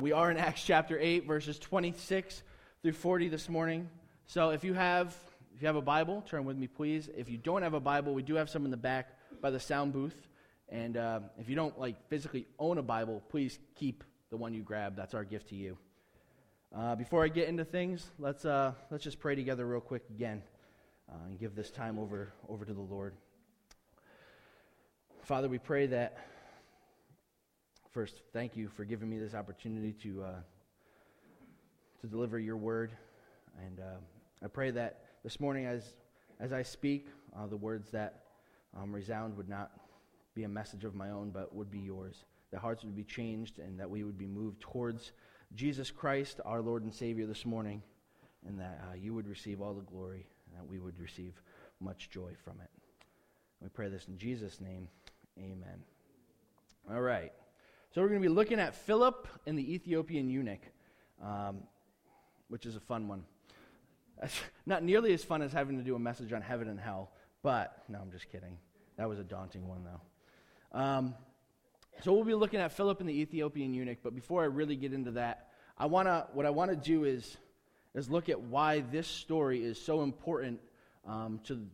We are in Acts chapter 8, verses 26 through 40 this morning. So if you have if you have a Bible, turn with me, please. If you don't have a Bible, we do have some in the back by the sound booth. And uh, if you don't like physically own a Bible, please keep the one you grab. That's our gift to you. Uh, before I get into things, let's uh, let's just pray together real quick again, uh, and give this time over over to the Lord. Father, we pray that First, thank you for giving me this opportunity to, uh, to deliver your word. And uh, I pray that this morning, as, as I speak, uh, the words that um, resound would not be a message of my own, but would be yours. That hearts would be changed and that we would be moved towards Jesus Christ, our Lord and Savior, this morning, and that uh, you would receive all the glory and that we would receive much joy from it. We pray this in Jesus' name. Amen. All right. So we're going to be looking at Philip and the Ethiopian eunuch, um, which is a fun one. not nearly as fun as having to do a message on heaven and hell, but no, I'm just kidding. That was a daunting one, though. Um, so we'll be looking at Philip and the Ethiopian eunuch, but before I really get into that, I wanna what I want to do is is look at why this story is so important um, to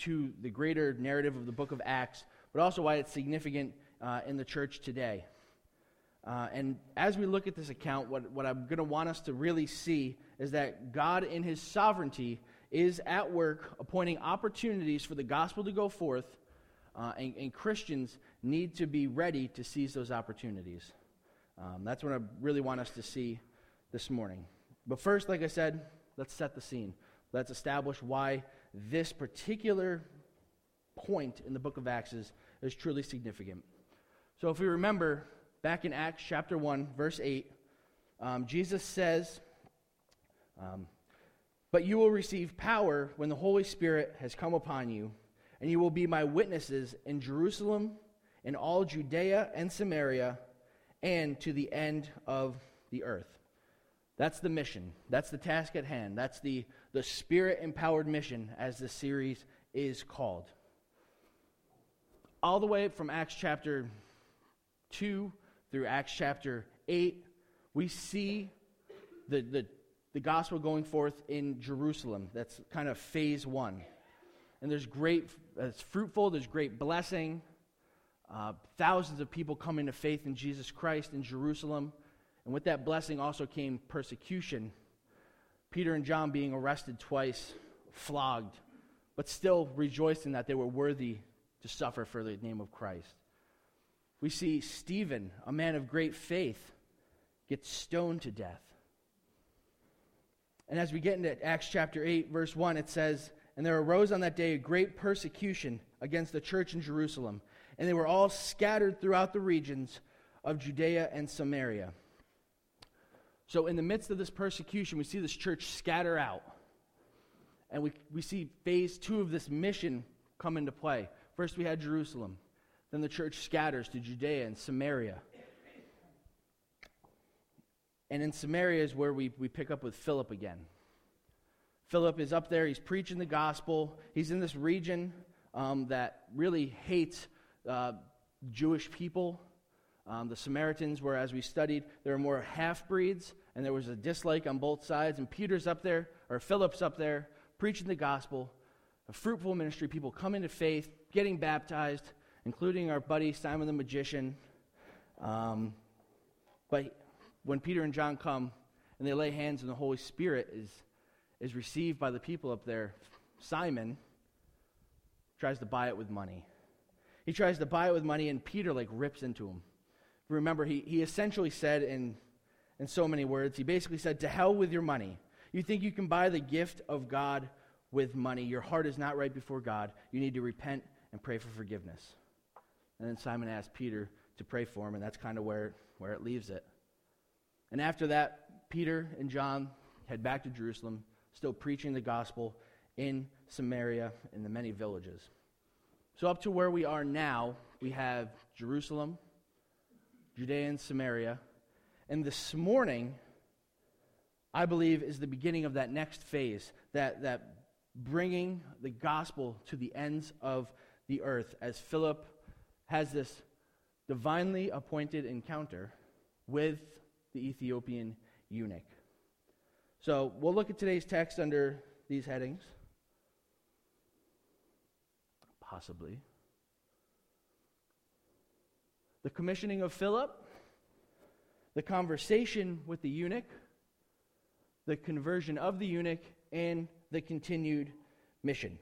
to the greater narrative of the book of Acts, but also why it's significant uh, in the church today. Uh, and as we look at this account, what, what I'm going to want us to really see is that God, in His sovereignty, is at work appointing opportunities for the gospel to go forth, uh, and, and, Christians need to be ready to seize those opportunities. Um, that's what I really want us to see this morning. But first, like I said, let's set the scene. Let's establish why this particular point in the book of Acts is, is truly significant. So, if we remember back in Acts chapter 1, verse 8, um, Jesus says, um, But you will receive power when the Holy Spirit has come upon you, and you will be my witnesses in Jerusalem, in all Judea and Samaria, and to the end of the earth. That's the mission. That's the task at hand. That's the, the spirit empowered mission, as the series is called. All the way from Acts chapter 2 through Acts chapter 8, we see the, the, the gospel going forth in Jerusalem. That's kind of phase one. And there's great, it's fruitful, there's great blessing. Uh, thousands of people coming to faith in Jesus Christ in Jerusalem. And with that blessing also came persecution. Peter and John being arrested twice, flogged, but still rejoicing that they were worthy to suffer for the name of Christ. We see Stephen, a man of great faith, get stoned to death. And as we get into Acts chapter 8, verse 1, it says, And there arose on that day a great persecution against the church in Jerusalem, and they were all scattered throughout the regions of Judea and Samaria. So, in the midst of this persecution, we see this church scatter out. And we, we see phase two of this mission come into play. First, we had Jerusalem. Then the church scatters to Judea and Samaria. And in Samaria is where we, we pick up with Philip again. Philip is up there, he's preaching the gospel. He's in this region um, that really hates uh, Jewish people. Um, the Samaritans were, as we studied, there were more half breeds, and there was a dislike on both sides. And Peter's up there, or Philip's up there, preaching the gospel, a fruitful ministry, people coming to faith, getting baptized, including our buddy Simon the magician. Um, but when Peter and John come and they lay hands and the Holy Spirit is, is received by the people up there, Simon tries to buy it with money. He tries to buy it with money, and Peter like rips into him. Remember, he, he essentially said in, in so many words, he basically said, To hell with your money. You think you can buy the gift of God with money. Your heart is not right before God. You need to repent and pray for forgiveness. And then Simon asked Peter to pray for him, and that's kind of where, where it leaves it. And after that, Peter and John head back to Jerusalem, still preaching the gospel in Samaria in the many villages. So, up to where we are now, we have Jerusalem, Judea, and Samaria. And this morning, I believe, is the beginning of that next phase, that, that bringing the gospel to the ends of the earth as Philip has this divinely appointed encounter with the Ethiopian eunuch. So we'll look at today's text under these headings. Possibly. The commissioning of Philip, the conversation with the eunuch, the conversion of the eunuch, and the continued mission.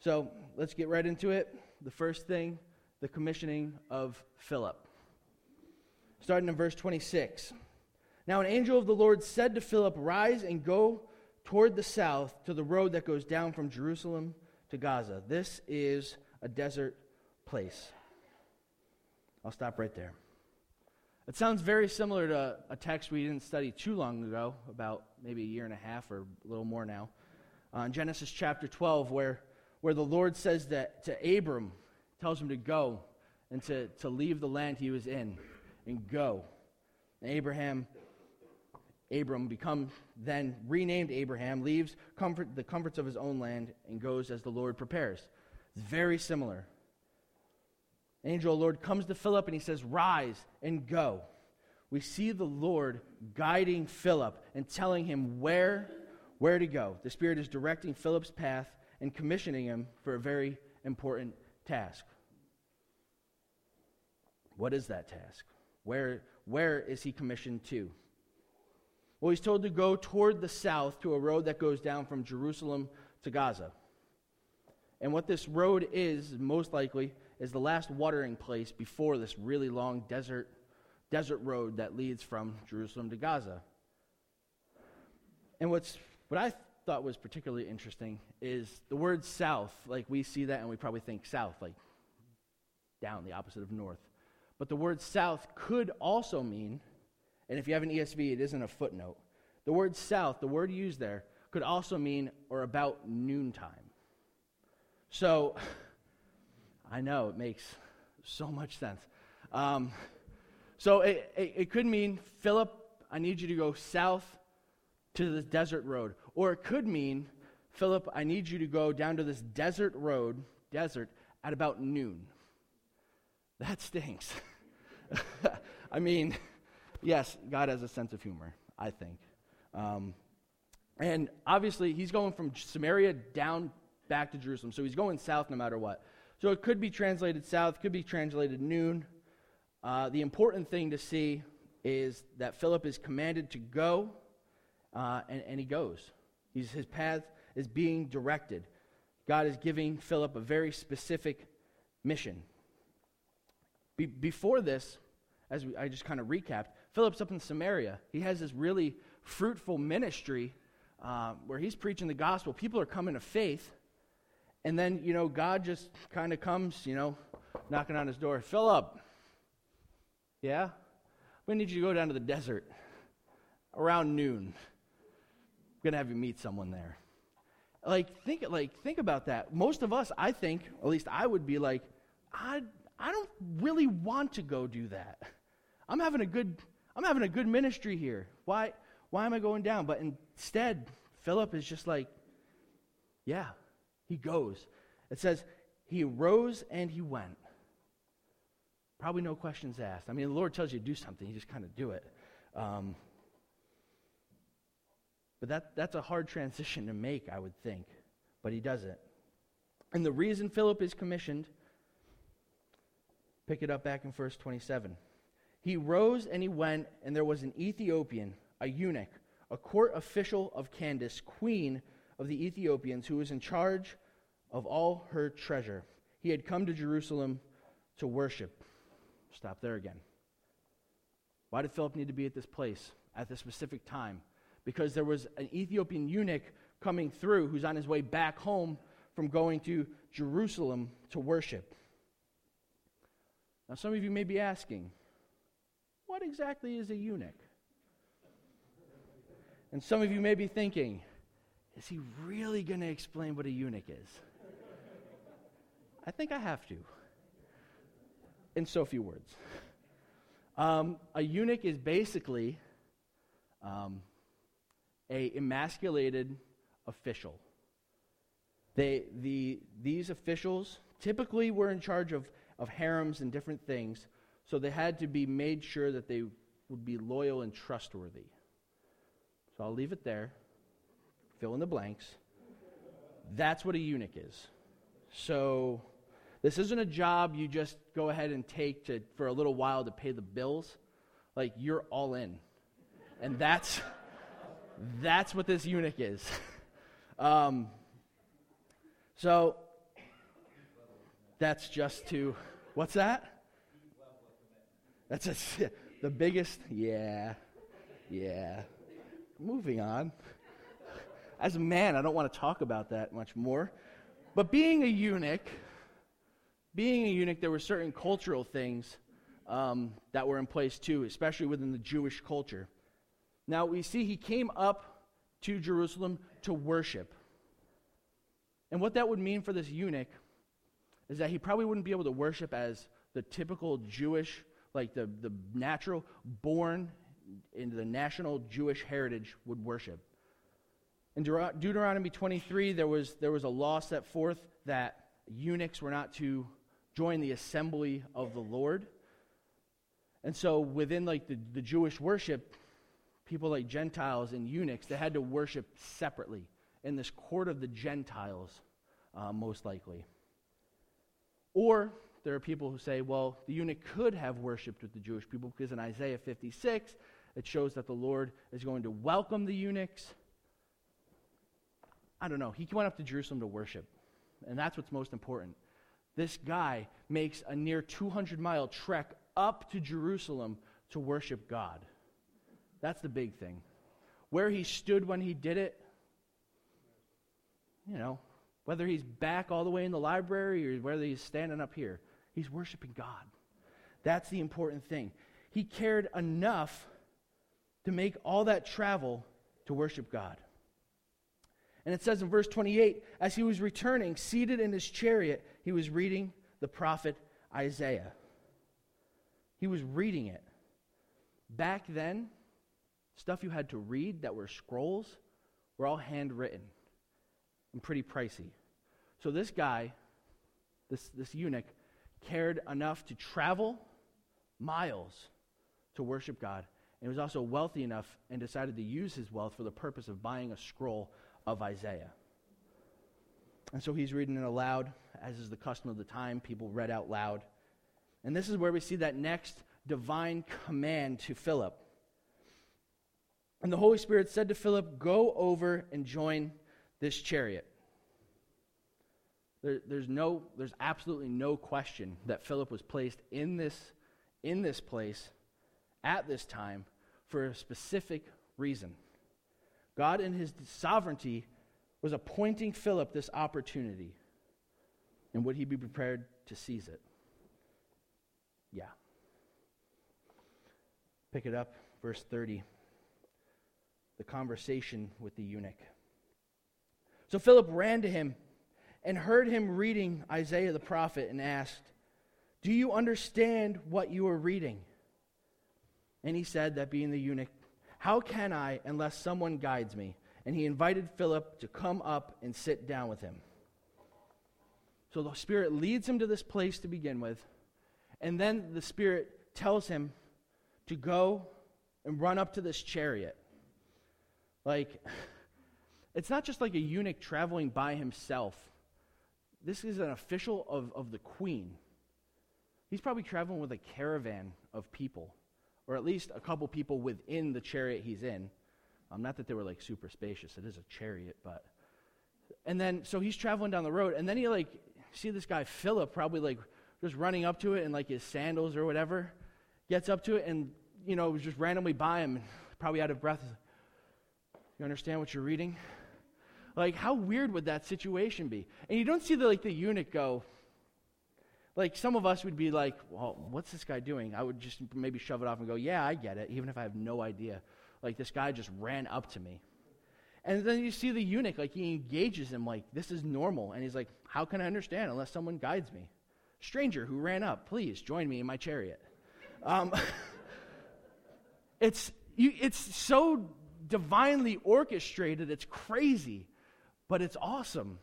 So let's get right into it. The first thing, the commissioning of Philip. Starting in verse 26. Now, an angel of the Lord said to Philip, Rise and go toward the south to the road that goes down from Jerusalem to Gaza. This is a desert place. I'll stop right there. It sounds very similar to a text we didn't study too long ago, about maybe a year and a half or a little more now, uh, in Genesis chapter 12, where, where the Lord says that to Abram, tells him to go and to, to leave the land he was in and go. And Abraham, Abram become then renamed Abraham, leaves comfort, the comforts of his own land and goes as the Lord prepares. It's very similar. Angel Lord comes to Philip and he says, Rise and go. We see the Lord guiding Philip and telling him where, where to go. The Spirit is directing Philip's path and commissioning him for a very important task. What is that task? Where, where is he commissioned to? Well, he's told to go toward the south to a road that goes down from Jerusalem to Gaza. And what this road is, most likely, is the last watering place before this really long desert, desert road that leads from Jerusalem to Gaza. And what's, what I thought was particularly interesting is the word south. Like we see that and we probably think south, like down, the opposite of north. But the word south could also mean, and if you have an ESV, it isn't a footnote. The word south, the word used there, could also mean or about noontime. So, I know it makes so much sense. Um, so it, it, it could mean, Philip, I need you to go south to the desert road. Or it could mean, Philip, I need you to go down to this desert road, desert, at about noon. That stinks. I mean, yes, God has a sense of humor, I think. Um, and obviously, he's going from Samaria down back to Jerusalem. So he's going south no matter what. So it could be translated south, could be translated noon. Uh, the important thing to see is that Philip is commanded to go, uh, and, and, he goes. He's, his path is being directed. God is giving Philip a very specific mission. Be, before this, as we, I just kind of recapped, Philip's up in Samaria. He has this really fruitful ministry uh, where he's preaching the gospel. People are coming to faith. And then, you know, God just kind of comes, you know, knocking on his door. Philip, yeah? We need you to go down to the desert around noon. Going to have you meet someone there. Like think like think about that. Most of us, I think, at least I would be like, I I don't really want to go do that. I'm having a good I'm having a good ministry here. Why why am I going down? But instead, Philip is just like, yeah, he goes. It says, he rose and he went. Probably no questions asked. I mean, the Lord tells you to do something, you just kind of do it. Um, but that, that's a hard transition to make, I would think. But he does it. And the reason Philip is commissioned, pick it up back in verse 27. He rose and he went, and there was an Ethiopian, a eunuch, a court official of Candace, queen of the Ethiopians, who was in charge of all her treasure. He had come to Jerusalem to worship. Stop there again. Why did Philip need to be at this place at this specific time? Because there was an Ethiopian eunuch coming through who's on his way back home from going to Jerusalem to worship. Now, some of you may be asking, what exactly is a eunuch? And some of you may be thinking, is he really going to explain what a eunuch is? I think I have to, in so few words. Um, a eunuch is basically um, a emasculated official. They, the, these officials typically were in charge of, of harems and different things, so they had to be made sure that they would be loyal and trustworthy. So I'll leave it there. Fill in the blanks. That's what a eunuch is. So this isn't a job you just go ahead and take to, for a little while to pay the bills. Like you're all in. And that's that's what this eunuch is. Um, so that's just to what's that? That's a, the biggest. Yeah, yeah. Moving on. As a man, I don't want to talk about that much more. But being a eunuch, being a eunuch, there were certain cultural things um, that were in place too, especially within the Jewish culture. Now, we see he came up to Jerusalem to worship. And what that would mean for this eunuch is that he probably wouldn't be able to worship as the typical Jewish, like the, the natural, born into the national Jewish heritage would worship. In Deuteronomy 23, there was, there was a law set forth that eunuchs were not to join the assembly of the Lord. And so within like the, the Jewish worship, people like Gentiles and eunuchs, that had to worship separately in this court of the Gentiles, uh, most likely. Or there are people who say, well, the eunuch could have worshiped with the Jewish people because in Isaiah 56, it shows that the Lord is going to welcome the eunuchs. I don't know. He went up to Jerusalem to worship, and that's what's most important. This guy makes a near 200 mile trek up to Jerusalem to worship God. That's the big thing. Where he stood when he did it, you know, whether he's back all the way in the library or whether he's standing up here, he's worshiping God. That's the important thing. He cared enough to make all that travel to worship God. And it says in verse 28 as he was returning, seated in his chariot, he was reading the prophet Isaiah. He was reading it. Back then, stuff you had to read that were scrolls were all handwritten and pretty pricey. So this guy, this, this eunuch, cared enough to travel miles to worship God. And he was also wealthy enough and decided to use his wealth for the purpose of buying a scroll of Isaiah. And so he's reading it aloud, as is the custom of the time. People read out loud. And this is where we see that next divine command to Philip. And the Holy Spirit said to Philip, Go over and join this chariot. There, there's, no, there's absolutely no question that Philip was placed in this, in this place at this time for a specific reason. God, in his sovereignty, was appointing Philip this opportunity. And would he be prepared to seize it? Yeah. Pick it up, verse 30. The conversation with the eunuch. So Philip ran to him and heard him reading Isaiah the prophet and asked, Do you understand what you are reading? And he said, that being the eunuch, How can I unless someone guides me? And he invited Philip to come up and sit down with him. So the Spirit leads him to this place to begin with. And then the Spirit tells him to go and run up to this chariot. Like, it's not just like a eunuch traveling by himself. This is an official of, of the queen. He's probably traveling with a caravan of people, or at least a couple people within the chariot he's in. Um, not that they were like super spacious, it is a chariot, but. And then, so he's traveling down the road, and then he like, see this guy Philip probably like just running up to it in like his sandals or whatever, gets up to it and, you know, was just randomly by him, probably out of breath. You understand what you're reading? Like, how weird would that situation be? And you don't see the, like the eunuch go, like some of us would be like, well, what's this guy doing? I would just maybe shove it off and go, yeah, I get it, even if I have no idea. Like this guy just ran up to me. And then you see the eunuch, like he engages him, like, this is normal. And he's like, how can I understand unless someone guides me? Stranger who ran up, please join me in my chariot. Um, it's, you, it's so divinely orchestrated, it's crazy but it's awesome.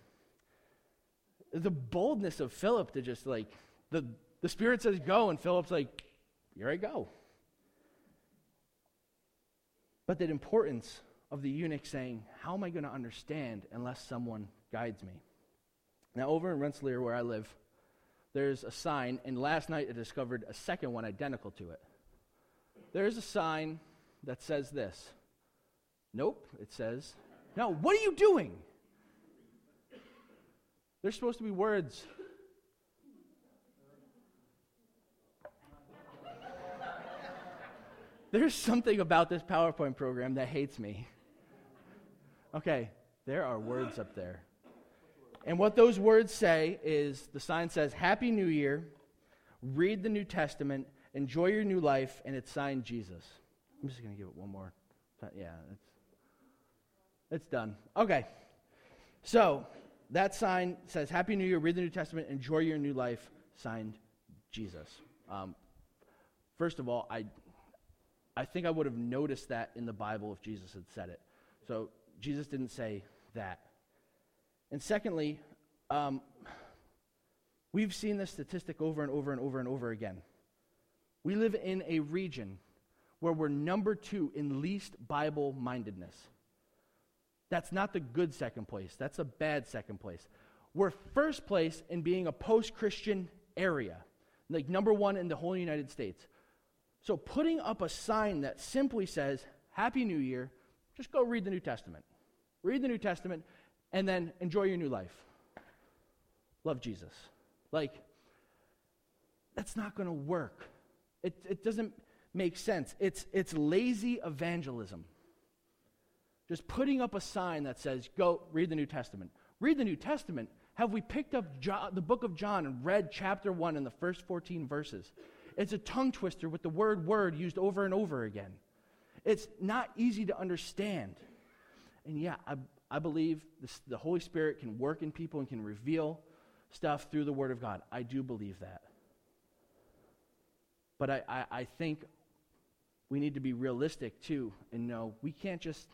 The boldness of Philip to just like, the, the Spirit says go, and Philip's like, here I go. But the importance of the eunuch saying, How am I going to understand unless someone guides me? Now, over in Rensselaer, where I live, there's a sign, and last night I discovered a second one identical to it. There's a sign that says this. Nope, it says, Now, what are you doing? There's supposed to be words. There's something about this PowerPoint program that hates me. Okay, there are words up there. And what those words say is the sign says, Happy New Year, read the New Testament, enjoy your new life, and it's signed Jesus. I'm just going to give it one more. Yeah, it's, done. Okay. So that sign says, Happy New Year, read the New Testament, enjoy your new life, signed Jesus. Um, first of all, I, I think I would have noticed that in the Bible if Jesus had said it. So Jesus didn't say that. And secondly, um, we've seen this statistic over and over and over and over again. We live in a region where we're number two in least Bible mindedness. That's not the good second place, that's a bad second place. We're first place in being a post Christian area, like number one in the whole United States. So putting up a sign that simply says, Happy New Year, just go read the New Testament. Read the New Testament and then enjoy your new life. Love Jesus. Like, that's not going to work. It, it doesn't make sense. It's, it's lazy evangelism. Just putting up a sign that says, go read the New Testament. Read the New Testament. Have we picked up the book of John and read chapter 1 in the first 14 verses? It's a tongue twister with the word word used over and over again. It's not easy to understand. And yeah, I, I believe this, the Holy Spirit can work in people and can reveal stuff through the Word of God. I do believe that. But I, I, I think we need to be realistic too and know we can't just,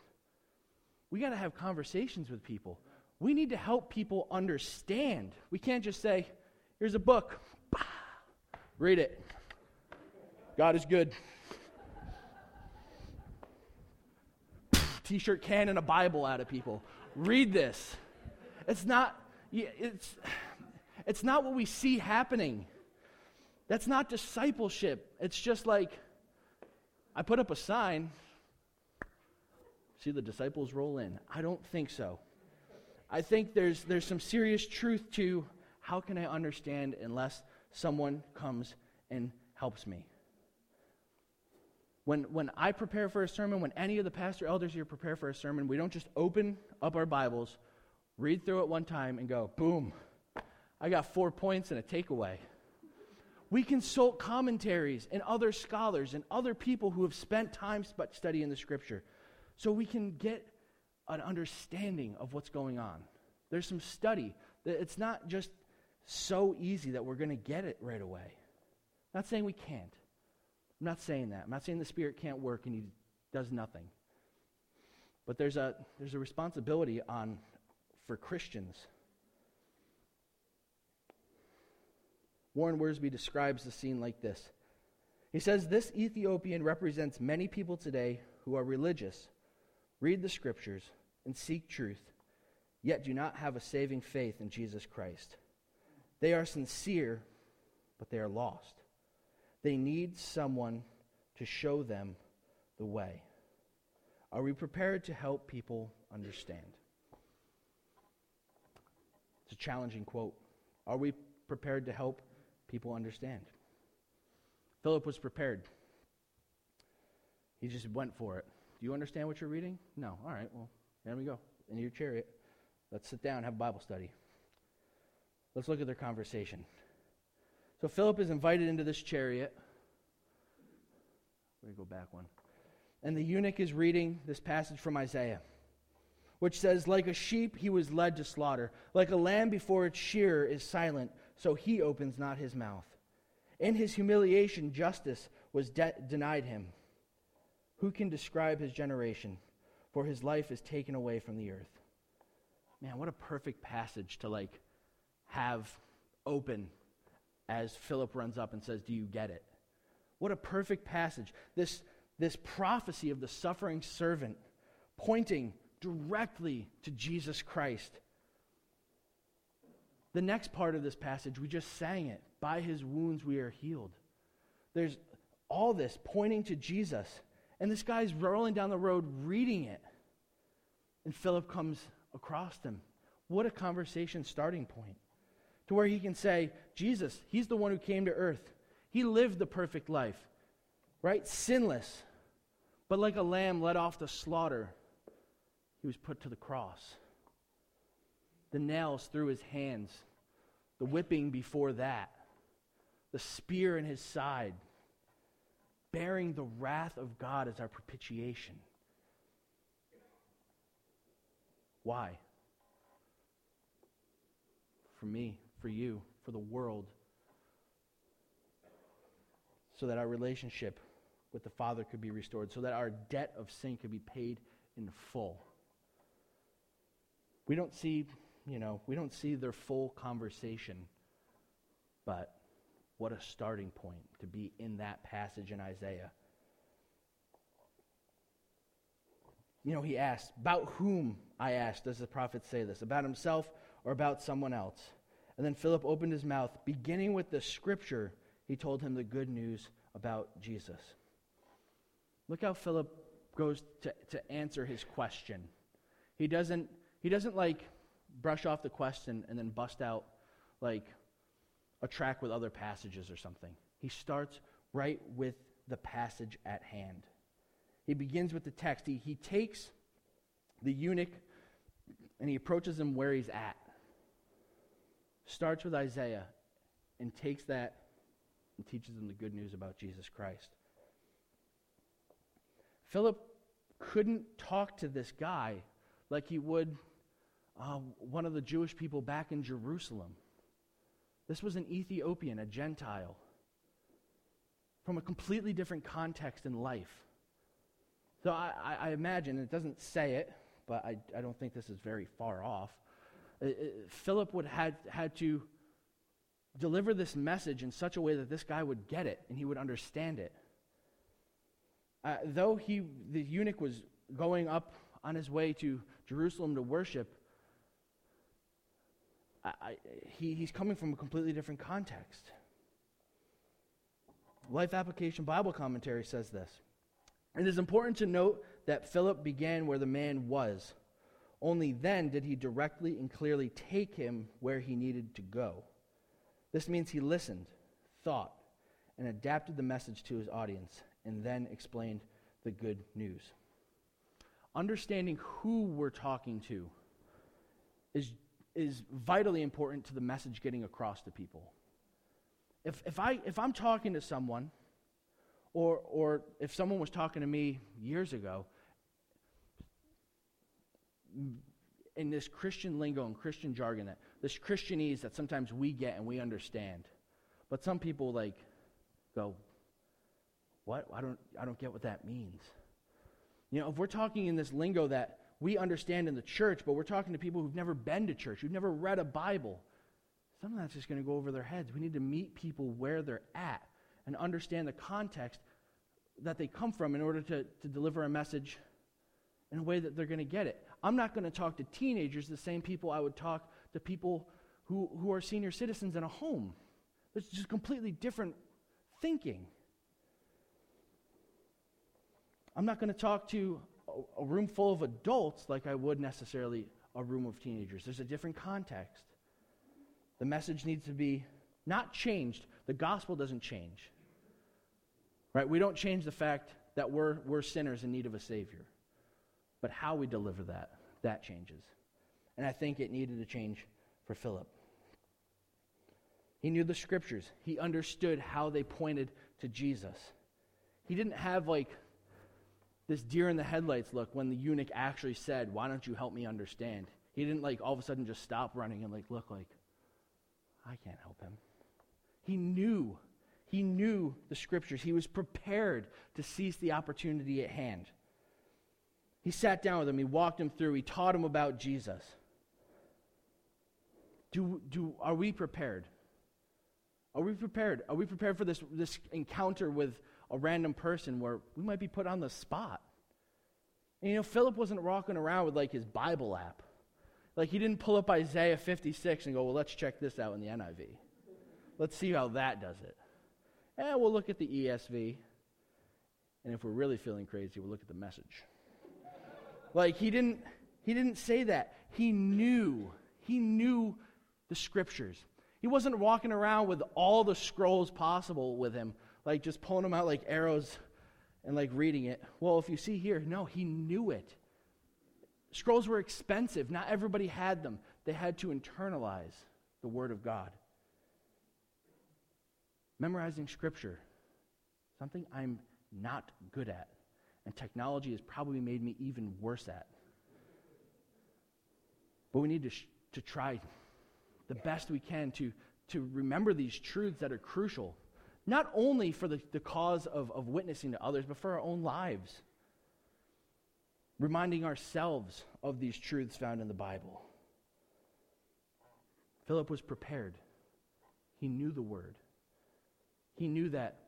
we got to have conversations with people. We need to help people understand. We can't just say, here's a book, read it. God is good. t shirt can and a Bible out of people. Read this. It's not, it's, it's not what we see happening. That's not discipleship. It's just like, I put up a sign, see the disciples roll in. I don't think so. I think there's, there's some serious truth to how can I understand unless someone comes and helps me. When, when I prepare for a sermon, when any of the pastor elders here prepare for a sermon, we don't just open up our Bibles, read through it one time, and go, boom, I got four points and a takeaway. We consult commentaries and other scholars and other people who have spent time studying the scripture so we can get an understanding of what's going on. There's some study. It's not just so easy that we're going to get it right away. Not saying we can't. I'm not saying that. I'm not saying the Spirit can't work and He does nothing. But there's a, there's a responsibility on, for Christians. Warren Wiersbe describes the scene like this. He says, This Ethiopian represents many people today who are religious, read the scriptures, and seek truth, yet do not have a saving faith in Jesus Christ. They are sincere, but they are lost. They need someone to show them the way. Are we prepared to help people understand? It's a challenging quote. Are we prepared to help people understand? Philip was prepared. He just went for it. You understand what you're reading? No. All right, well, there we go. In your chariot. Let's sit down and have Bible study. Let's look at their conversation. So Philip is invited into this chariot. Me go back one. And the eunuch is reading this passage from Isaiah, which says, Like a sheep he was led to slaughter, like a lamb before its shearer is silent, so he opens not his mouth. In his humiliation, justice was de- denied him. Who can describe his generation? For his life is taken away from the earth. Man, what a perfect passage to like have open as Philip runs up and says, Do you get it? What a perfect passage. This, this prophecy of the suffering servant pointing directly to Jesus Christ. The next part of this passage, we just sang it. By his wounds we are healed. There's all this pointing to Jesus. And this guy's rolling down the road reading it. And Philip comes across him. What a conversation starting point. To where he can say, Jesus, he's the one who came to earth. He lived the perfect life, right? Sinless. But like a lamb led off the slaughter, he was put to the cross. The nails through his hands, the whipping before that, the spear in his side, bearing the wrath of God as our propitiation. Why? For me, for you, for the world. So that our relationship with the Father could be restored, so that our debt of sin could be paid in full. We don't see, you know, we don't see their full conversation, but what a starting point to be in that passage in Isaiah. You know, he asked, About whom, I asked, does the prophet say this? About himself or about someone else? And then Philip opened his mouth. Beginning with the scripture, he told him the good news about Jesus. Look how Philip goes to, to answer his question. He doesn't, he doesn't like brush off the question and then bust out like a track with other passages or something. He starts right with the passage at hand. He begins with the text. He, he takes the eunuch and he approaches him where he's at. Starts with Isaiah and takes that and teaches him the good news about Jesus Christ. Philip couldn't talk to this guy like he would uh, one of the Jewish people back in Jerusalem. This was an Ethiopian, a Gentile, from a completely different context in life. So I, I, imagine, it doesn't say it, but I, I don't think this is very far off. Uh, uh, Philip would had had to deliver this message in such a way that this guy would get it and he would understand it. Uh, though he, the eunuch was going up on his way to Jerusalem to worship, I, he, he's coming from a completely different context. Life Application Bible Commentary says this. It is important to note that Philip began where the man was. Only then did he directly and clearly take him where he needed to go. This means he listened, thought, and adapted the message to his audience, and then explained the good news. Understanding who we're talking to is is vitally important to the message getting across to people. If, if, I, if I'm talking to someone, or, or if someone was talking to me years ago, in this Christian lingo and Christian jargon, that this Christianese that sometimes we get and we understand, but some people like go, "What? I don't, I don't get what that means." You know, if we're talking in this lingo that we understand in the church, but we're talking to people who've never been to church, who've never read a Bible. Some of that's just going to go over their heads. We need to meet people where they're at and understand the context that they come from in order to, to deliver a message in a way that they're going to get it. I'm not going to talk to teenagers the same people I would talk to people who, who are senior citizens in a home. It's just completely different thinking. I'm not going to talk to a room full of adults like I would necessarily a room of teenagers. There's a different context. The message needs to be not changed. The gospel doesn't change. Right? We don't change the fact that we're, we're sinners in need of a Savior. But how we deliver that, that changes. And I think it needed to change for Philip. He knew the scriptures, he understood how they pointed to Jesus. He didn't have like this deer in the headlights look when the eunuch actually said, Why don't you help me understand? He didn't like all of a sudden just stop running and like look like, I can't help him. He knew. He knew the scriptures. He was prepared to seize the opportunity at hand. He sat down with him. He walked him through. He taught him about Jesus. Do, do, are we prepared? Are we prepared? Are we prepared for this, this encounter with a random person where we might be put on the spot. And you know, Philip wasn't walking around with like his Bible app. Like he didn't pull up Isaiah 56 and go, well, let's check this out in the NIV. Let's see how that does it. And we'll look at the ESV. And if we're really feeling crazy, we'll look at the message. like he didn't he didn't say that. He knew. He knew the scriptures. He wasn't walking around with all the scrolls possible with him, like just pulling them out like arrows and like reading it. Well, if you see here, no, he knew it. Scrolls were expensive. Not everybody had them. They had to internalize the Word of God. Memorizing Scripture, something I'm not good at, and technology has probably made me even worse at. But we need to, sh- to try the best we can to, to remember these truths that are crucial, not only for the, the cause of, of witnessing to others, but for our own lives. Reminding ourselves of these truths found in the Bible. Philip was prepared. He knew the word. He knew that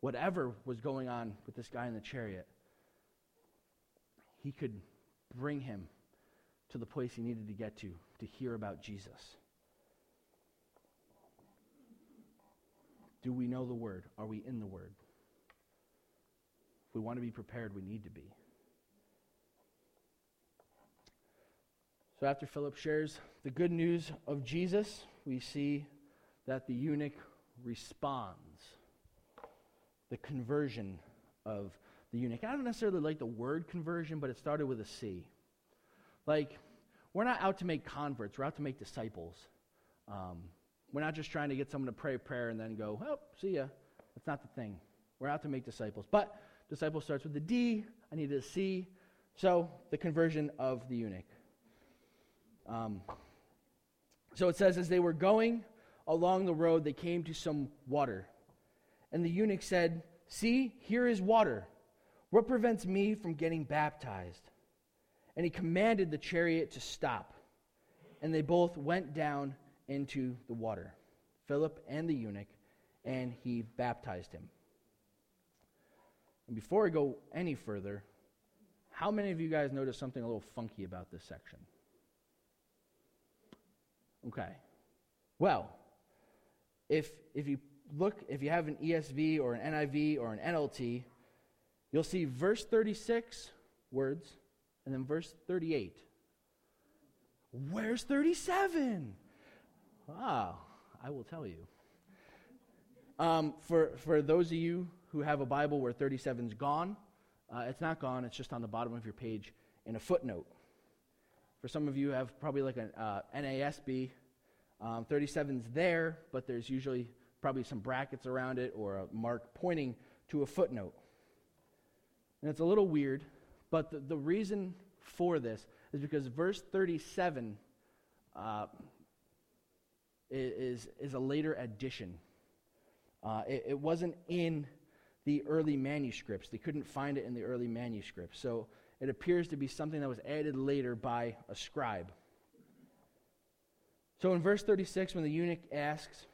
whatever was going on with this guy in the chariot, he could bring him to the place he needed to get to to hear about Jesus. Do we know the Word? Are we in the Word? If we want to be prepared, we need to be. So after Philip shares the good news of Jesus, we see that the eunuch responds. The conversion of the eunuch. I don't necessarily like the word conversion, but it started with a C. Like, we're not out to make converts, we're out to make disciples. Um, we're not just trying to get someone to pray a prayer and then go, oh, see ya. That's not the thing. We're out to make disciples. But disciple starts with the D. I needed a C. So the conversion of the eunuch. Um, so it says, as they were going along the road, they came to some water. And the eunuch said, See, here is water. What prevents me from getting baptized? And he commanded the chariot to stop. And they both went down into the water, Philip and the eunuch, and he baptized him. And before I go any further, how many of you guys noticed something a little funky about this section? Okay. Well, if, if you look, if you have an ESV or an NIV or an NLT, you'll see verse 36 words and then verse 38. Where's 37? Ah, I will tell you. Um, for, for those of you who have a Bible where 37's gone, uh, it's not gone, it's just on the bottom of your page in a footnote. For some of you have probably like an uh, NASB, um, 37's there, but there's usually probably some brackets around it or a mark pointing to a footnote. And it's a little weird, but the, the reason for this is because verse 37 uh, is, is a later addition. Uh, it, it wasn't in the early manuscripts. They couldn't find it in the early manuscripts. So it appears to be something that was added later by a scribe. So in verse 36, when the eunuch asks,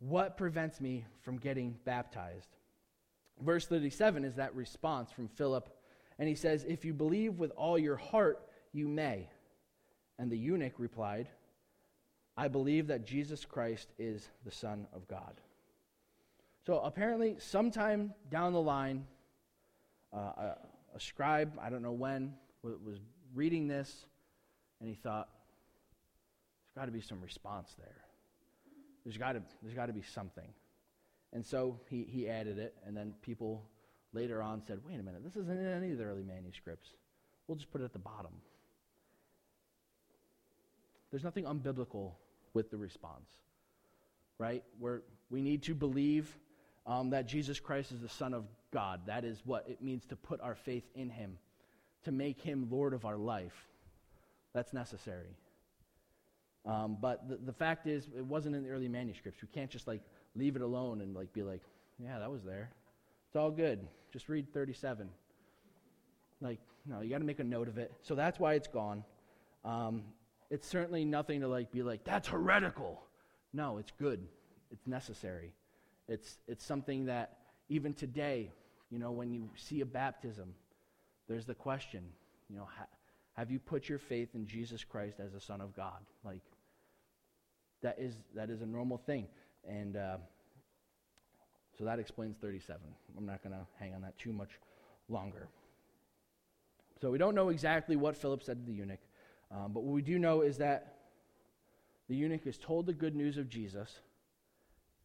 What prevents me from getting baptized? Verse 37 is that response from Philip. And he says, If you believe with all your heart, you may. And the eunuch replied, I believe that Jesus Christ is the Son of God. So apparently, sometime down the line, uh, a, a, scribe, I don't know when, was reading this, and he thought, there's got to be some response there. There's got to there's got to be something. And so he, he added it, and then people later on said, wait a minute, this isn't in any of the early manuscripts. We'll just put it at the bottom. There's nothing unbiblical with the response, right? Where we need to believe um, that Jesus Christ is the Son of God. That is what it means to put our faith in Him, to make Him Lord of our life. That's necessary. Um, but the, the fact is, it wasn't in the early manuscripts. We can't just like leave it alone and like be like, yeah, that was there. It's all good. Just read 37. Like, no, you got to make a note of it. So that's why it's gone. Um, it's certainly nothing to like be like, that's heretical. No, it's good. It's necessary. It's, it's something that even today You know, when you see a baptism, there's the question, you know, ha- have you put your faith in Jesus Christ as a Son of God? Like, that is, that is a normal thing. And uh, so that explains 37. I'm not going to hang on that too much longer. So we don't know exactly what Philip said to the eunuch, um, but what we do know is that the eunuch is told the good news of Jesus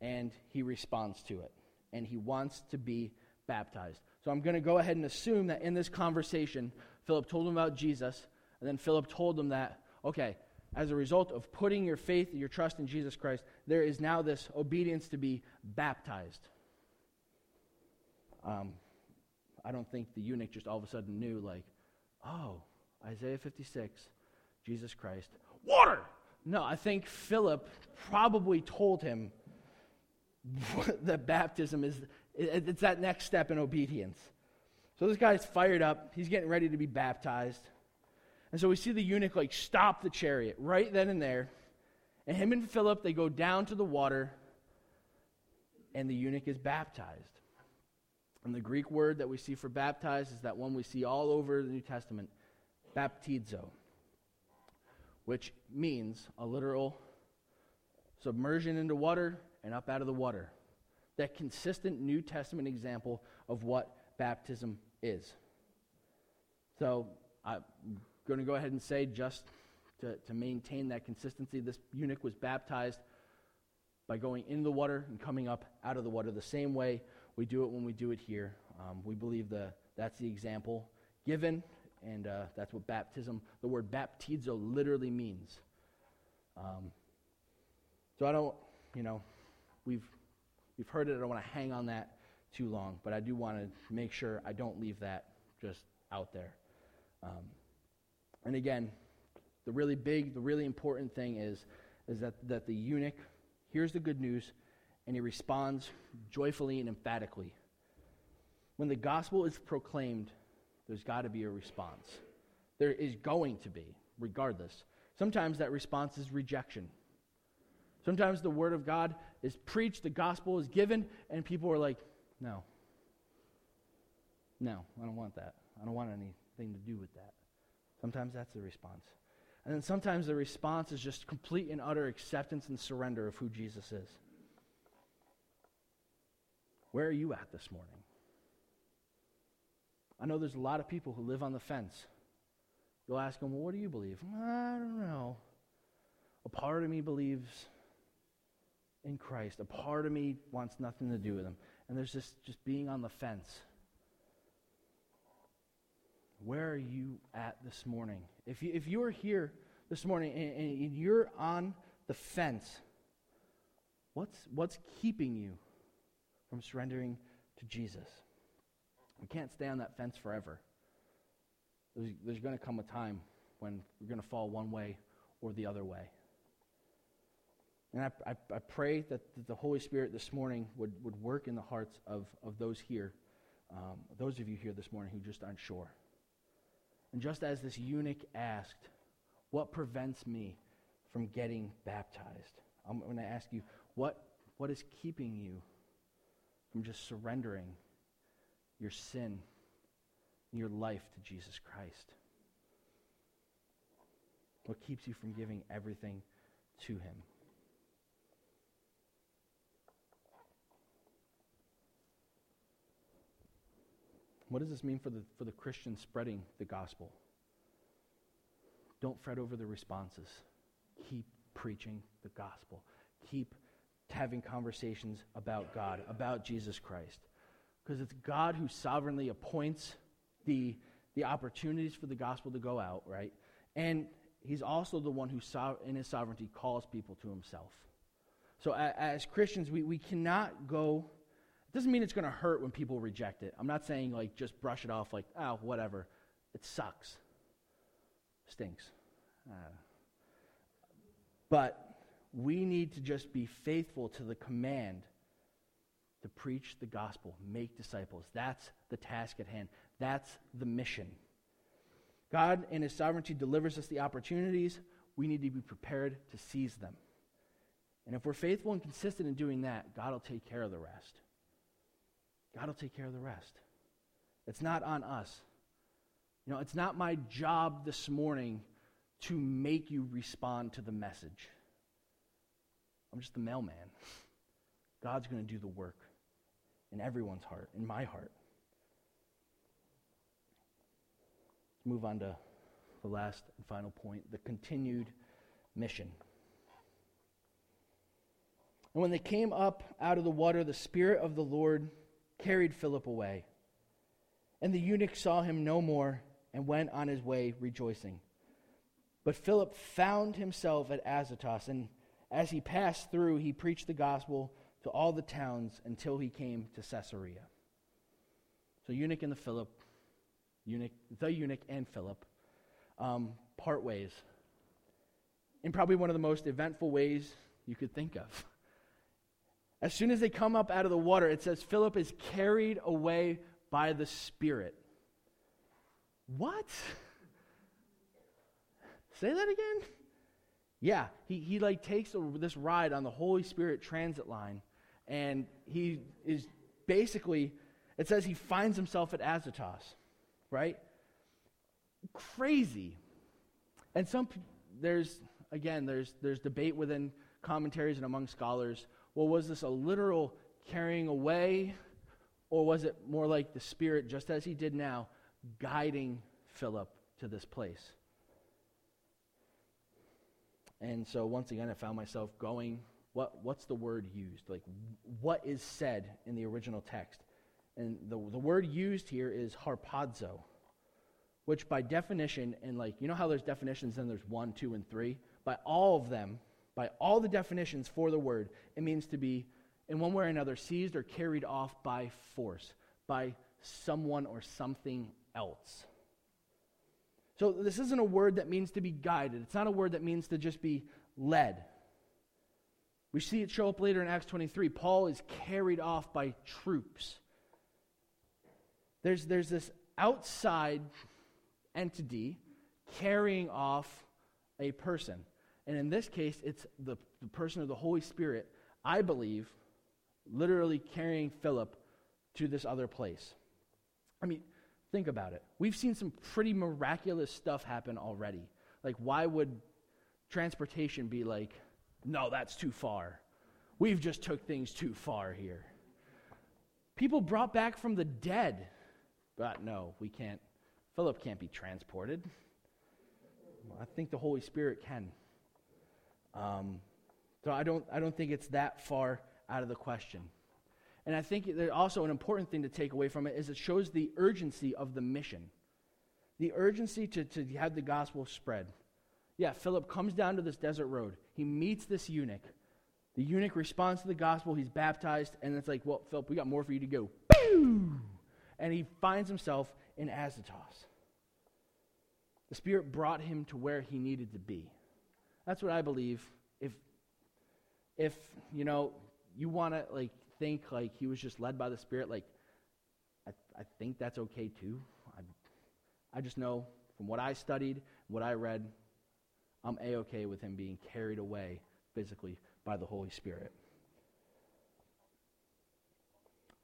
and he responds to it. And he wants to be baptized. So I'm going to go ahead and assume that in this conversation, Philip told him about Jesus, and then Philip told him that, okay, as a result of putting your faith, and your trust in Jesus Christ, there is now this obedience to be baptized. Um, I don't think the eunuch just all of a sudden knew, like, oh, Isaiah 56, Jesus Christ, water! No, I think Philip probably told him that baptism is it's that next step in obedience. So this guy's fired up. He's getting ready to be baptized. And so we see the eunuch like stop the chariot right then and there. And him and Philip, they go down to the water, and the eunuch is baptized. And the Greek word that we see for baptized is that one we see all over the New Testament, baptizo, which means a literal submersion into water and up out of the water. That consistent New Testament example of what baptism is. So I'm going to go ahead and say, just to, to maintain that consistency, this eunuch was baptized by going in the water and coming up out of the water the same way we do it when we do it here. Um, we believe the, that's the example given, and uh, that's what baptism, the word baptizo literally means. Um, so I don't, you know, we've, we've heard it. I don't want to hang on that too long, but I do want to make sure I don't leave that just out there. Um, and again, the really big, the really important thing is, is that, that the eunuch hears the good news and he responds joyfully and emphatically. When the gospel is proclaimed, there's got to be a response. There is going to be, regardless. Sometimes that response is rejection. Sometimes the word of God is preached, the gospel is given, and people are like, no. No, I don't want that. I don't want anything to do with that. Sometimes that's the response. And then sometimes the response is just complete and utter acceptance and surrender of who Jesus is. Where are you at this morning? I know there's a lot of people who live on the fence. You'll ask them, well, what do you believe? I don't know. A part of me believes in Christ. A part of me wants nothing to do with him. And there's this just being on the fence. Where are you at this morning? If, you, if you're here this morning and, and you're on the fence, what's, what's keeping you from surrendering to Jesus? We can't stay on that fence forever. There's, there's going to come a time when we're going to fall one way or the other way. And I, I, I pray that the Holy Spirit this morning would, would work in the hearts of, of those here, um, those of you here this morning who just aren't sure. And just as this eunuch asked, What prevents me from getting baptized? I'm going to ask you, what, what is keeping you from just surrendering your sin, your life to Jesus Christ? What keeps you from giving everything to Him? What does this mean for the, for the Christian spreading the gospel? Don't fret over the responses. Keep preaching the gospel. Keep having conversations about God, about Jesus Christ. Because it's God who sovereignly appoints the, the opportunities for the gospel to go out, right? And he's also the one who, in his sovereignty, calls people to himself. So as Christians, we, we cannot go it doesn't mean it's going to hurt when people reject it. I'm not saying like just brush it off like, oh, whatever. It sucks. Stinks. Uh, but we need to just be faithful to the command to preach the gospel, make disciples. That's the task at hand. That's the mission. God, in His sovereignty, delivers us the opportunities. We need to be prepared to seize them. And if we're faithful and consistent in doing that, God will take care of the rest. God will take care of the rest. It's not on us. You know, it's not my job this morning to make you respond to the message. I'm just the mailman. God's going to do the work in everyone's heart, in my heart. Let's move on to the last and final point the continued mission. And when they came up out of the water, the Spirit of the Lord carried Philip away. And the eunuch saw him no more and went on his way rejoicing. But Philip found himself at Azotus, and as he passed through, he preached the gospel to all the towns until he came to Caesarea. So, eunuch and the Philip, eunuch, the eunuch and Philip, um, part ways in probably one of the most eventful ways you could think of. As soon as they come up out of the water, it says Philip is carried away by the Spirit. What? Say that again? Yeah, he, he like takes this ride on the Holy Spirit transit line, and he is basically, it says he finds himself at Azotus, right? Crazy. And some, there's, again, there's, there's debate within commentaries and among scholars. Well, was this a literal carrying away, or was it more like the Spirit, just as he did now, guiding Philip to this place? And so once again, I found myself going, what, what's the word used? Like, what is said in the original text? And the, the word used here is harpazo, which by definition, and like, you know how there's definitions and there's one, two, and three? By all of them, by all the definitions for the word, it means to be, in one way or another, seized or carried off by force, by someone or something else. So this isn't a word that means to be guided. It's not a word that means to just be led. We see it show up later in Acts 23. Paul is carried off by troops. There's, there's this outside entity carrying off a person. And in this case, it's the, the person of the Holy Spirit, I believe, literally carrying Philip to this other place. I mean, Think about it. We've seen some pretty miraculous stuff happen already. Like, why would transportation be like, no, that's too far? We've just took things too far here. People brought back from the dead. But no, we can't. Philip can't be transported. I think the Holy Spirit can. Um, so I don't, I don't think it's that far out of the question. And I think also an important thing to take away from it is it shows the urgency of the mission. The urgency to, to have the gospel spread. Yeah, Philip comes down to this desert road. He meets this eunuch. The eunuch responds to the gospel. He's baptized. And it's like, well, Philip, we got more for you to go. And he finds himself in Azotus. The Spirit brought him to where he needed to be. That's what I believe. If, if you know, you want to, like, think like he was just led by the Spirit, like, I, I think that's okay too. I, I just know from what I studied, what I read, I'm a okay with him being carried away physically by the Holy Spirit.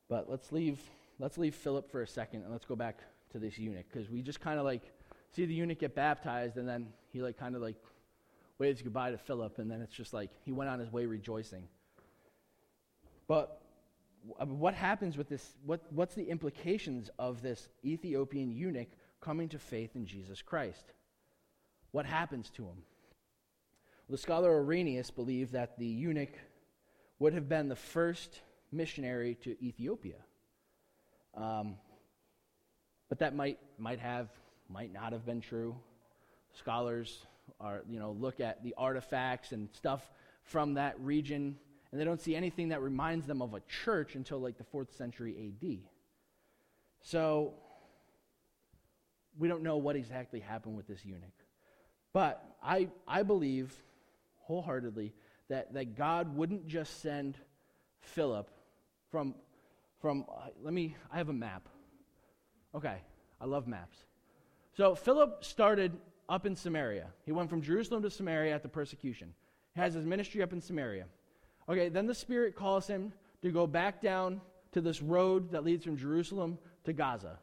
But let's leave let's leave Philip for a second and let's go back to this eunuch because we just kind of like see the eunuch get baptized and then he like kind of like waves goodbye to Philip and then it's just like he went on his way rejoicing. But what happens with this? What, what's the implications of this Ethiopian eunuch coming to faith in Jesus Christ? What happens to him? The scholar Irenaeus believed that the eunuch would have been the first missionary to Ethiopia. Um, but that might, might have, might not have been true. Scholars are, you know, look at the artifacts and stuff from that region and they don't see anything that reminds them of a church until like the fourth century AD. So we don't know what exactly happened with this eunuch. But I, I believe wholeheartedly that, that God wouldn't just send Philip from, from uh, let me, I have a map. Okay, I love maps. So Philip started up in Samaria. He went from Jerusalem to Samaria at the persecution. He has his ministry up in Samaria. Okay, then the Spirit calls him to go back down to this road that leads from Jerusalem to Gaza.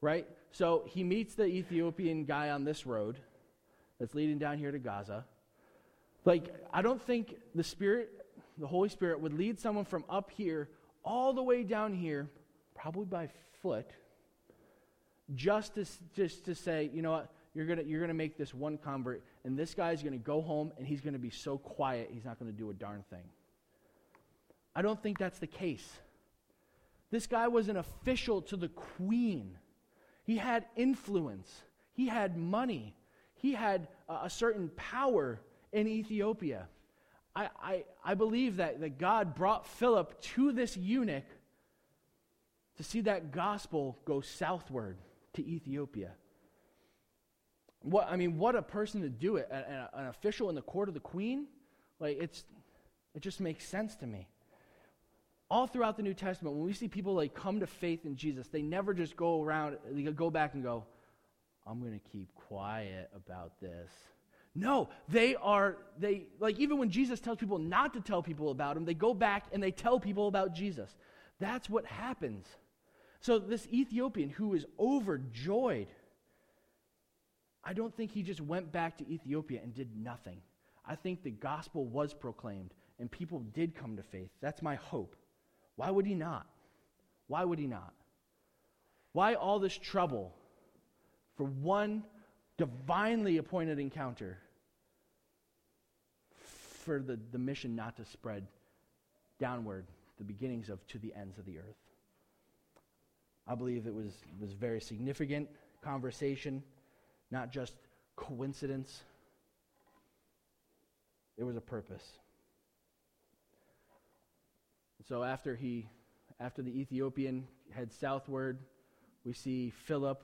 right? So he meets the Ethiopian guy on this road that's leading down here to Gaza. Like, I don't think the Spirit, the Holy Spirit, would lead someone from up here all the way down here, probably by foot, just to, just to say, you know what, you're going you're gonna make this one convert, and this guy's going to go home and he's going to be so quiet, he's not going to do a darn thing. I don't think that's the case. This guy was an official to the queen. He had influence, he had money, he had a, certain power in Ethiopia. I, I, I believe that, that God brought Philip to this eunuch to see that gospel go southward to Ethiopia. What, I mean, what a person to do it, an, an official in the court of the queen. Like, it's, it just makes sense to me all throughout the New Testament, when we see people like come to faith in Jesus, they never just go around, they go back and go, I'm going to keep quiet about this. No, they are, they, like even when Jesus tells people not to tell people about him, they go back and they tell people about Jesus. That's what happens. So this Ethiopian who is overjoyed, I don't think he just went back to Ethiopia and did nothing. I think the gospel was proclaimed and people did come to faith. That's my hope. Why would he not? Why would he not? Why all this trouble for one divinely appointed encounter for the, the mission not to spread downward, the beginnings of to the ends of the earth? I believe it was, was very significant conversation, not just coincidence. There was a purpose. So after he, after the Ethiopian heads southward, we see Philip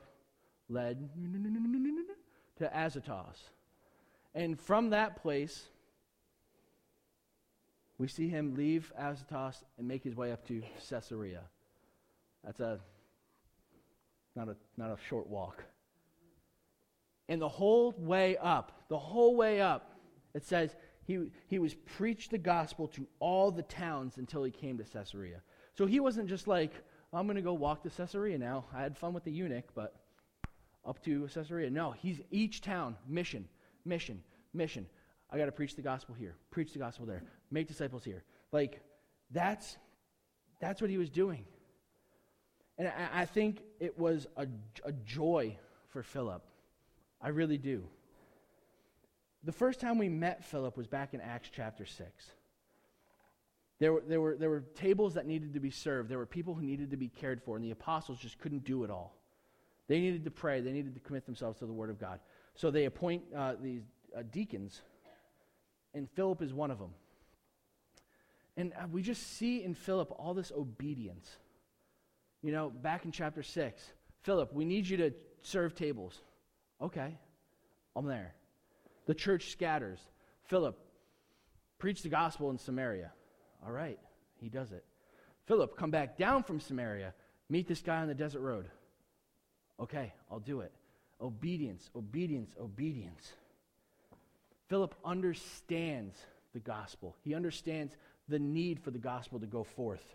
led to Azotus. And from that place, we see him leave Azotus and make his way up to Caesarea. That's a not a not a short walk. And the whole way up, the whole way up, it says he, he was preached the gospel to all the towns until he came to Caesarea. So he wasn't just like, I'm going to go walk to Caesarea now. I had fun with the eunuch, but up to Caesarea. No, he's each town, mission, mission, mission. I got to preach the gospel here, preach the gospel there, make disciples here. Like, that's, that's what he was doing. And I, I think it was a, a joy for Philip. I really do. The first time we met Philip was back in Acts chapter 6. There were, there, were, there were tables that needed to be served. There were people who needed to be cared for, and the apostles just couldn't do it all. They needed to pray. They needed to commit themselves to the Word of God. So they appoint uh, these uh, deacons, and Philip is one of them. And uh, we just see in Philip all this obedience. You know, back in chapter 6, Philip, we need you to serve tables. Okay, I'm there. The church scatters. Philip, preach the gospel in Samaria. All right, he does it. Philip, come back down from Samaria. Meet this guy on the desert road. Okay, I'll do it. Obedience, obedience, obedience. Philip understands the gospel. He understands the need for the gospel to go forth.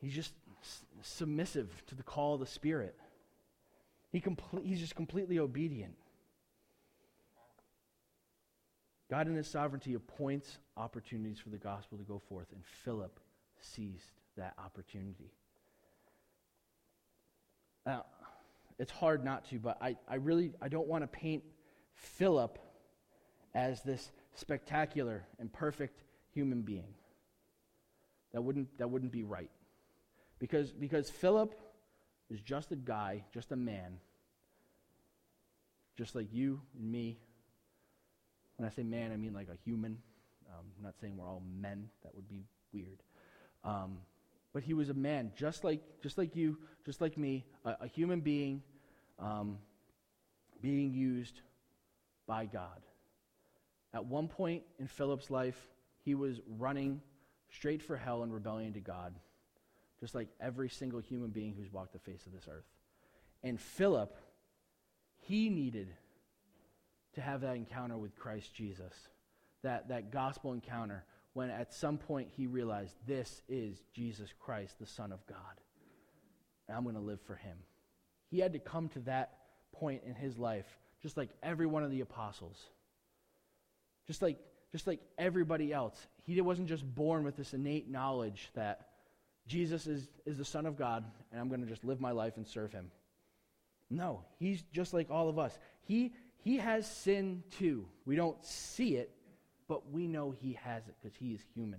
He's just s- submissive to the call of the Spirit. He he's just completely obedient. God, in His sovereignty, appoints opportunities for the gospel to go forth, and Philip seized that opportunity. Now, it's hard not to, but I, I really I don't want to paint Philip as this spectacular and perfect human being. That wouldn't, that wouldn't be right. Because, because Philip is just a guy, just a man, just like you and me, when I say man, I mean like a human. Um, I'm not saying we're all men. That would be weird. Um, but he was a man, just like, just like you, just like me, a, a human being um, being used by God. At one point in Philip's life, he was running straight for hell in rebellion to God, just like every single human being who's walked the face of this earth. And Philip, he needed to have that encounter with Christ Jesus, that, that gospel encounter, when at some point he realized this is Jesus Christ, the Son of God. and I'm going to live for him. He had to come to that point in his life, just like every one of the apostles. Just like, just like everybody else. He wasn't just born with this innate knowledge that Jesus is, is the Son of God, and I'm going to just live my life and serve him. No, he's just like all of us. He, he has sin too. We don't see it, but we know he has it because he is human.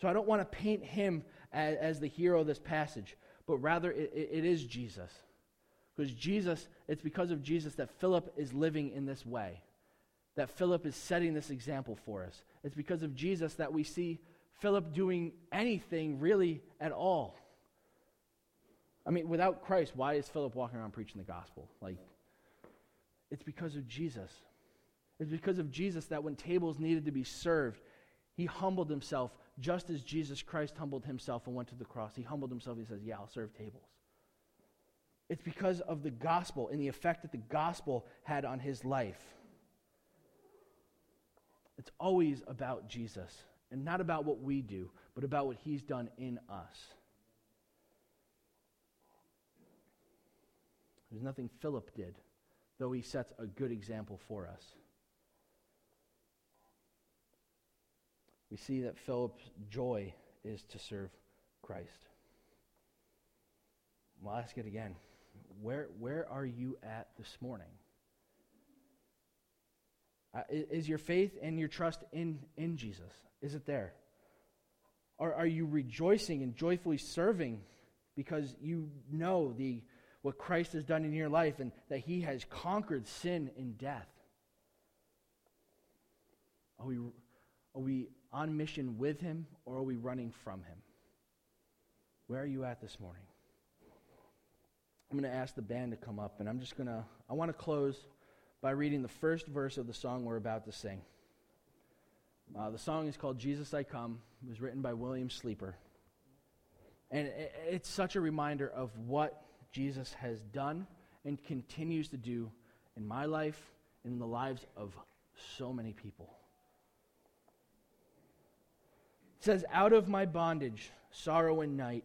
So I don't want to paint him as, as the hero of this passage, but rather it, it is Jesus. Because Jesus, it's because of Jesus that Philip is living in this way, that Philip is setting this example for us. It's because of Jesus that we see Philip doing anything really at all. I mean, without Christ, why is Philip walking around preaching the gospel? Like, it's because of Jesus. It's because of Jesus that when tables needed to be served, he humbled himself just as Jesus Christ humbled himself and went to the cross. He humbled himself. He says, Yeah, I'll serve tables. It's because of the gospel and the effect that the gospel had on his life. It's always about Jesus and not about what we do, but about what he's done in us. There's nothing Philip did, though he sets a good example for us. We see that Philip's joy is to serve Christ. I'll ask it again. Where, where are you at this morning? Uh, is your faith and your trust in, in Jesus? Is it there? Or are you rejoicing and joyfully serving because you know the, what Christ has done in your life and that he has conquered sin and death? Are we, are we on mission with him or are we running from him? Where are you at this morning? I'm going to ask the band to come up, and I'm just going to, I want to close by reading the first verse of the song we're about to sing. Uh, the song is called Jesus I Come. It was written by William Sleeper. And it, it's such a reminder of what Jesus has done and continues to do in my life and in the lives of so many people. It says, Out of my bondage, sorrow, and night,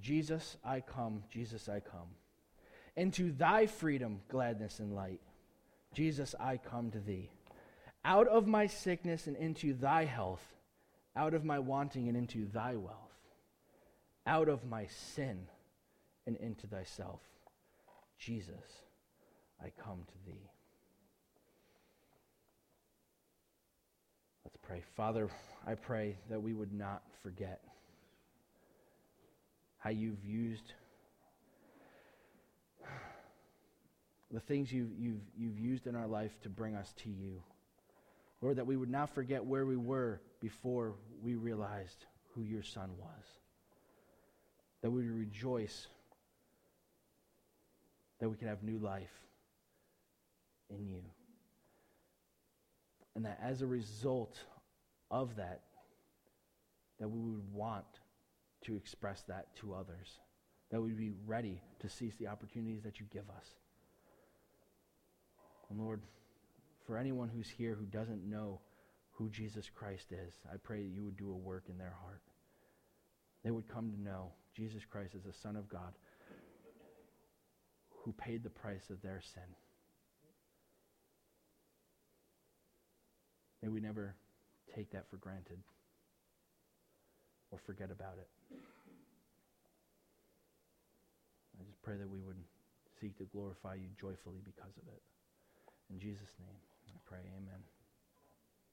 Jesus I come, Jesus I come. Into thy freedom, gladness, and light. Jesus, I come to thee. Out of my sickness and into thy health, out of my wanting and into thy wealth, out of my sin and into thyself. Jesus, I come to thee. Let's pray. Father, I pray that we would not forget how you've used the things you've, you've, you've used in our life to bring us to you. Lord, that we would not forget where we were before we realized who your Son was. That we would rejoice that we can have new life in you. And that as a result of that, that we would want to express that to others. That we'd be ready to seize the opportunities that you give us. And Lord, for anyone who's here who doesn't know who Jesus Christ is, I pray that you would do a work in their heart. They would come to know Jesus Christ as the Son of God who paid the price of their sin. May we never take that for granted or forget about it. I just pray that we would seek to glorify you joyfully because of it. In Jesus' name, I pray, amen.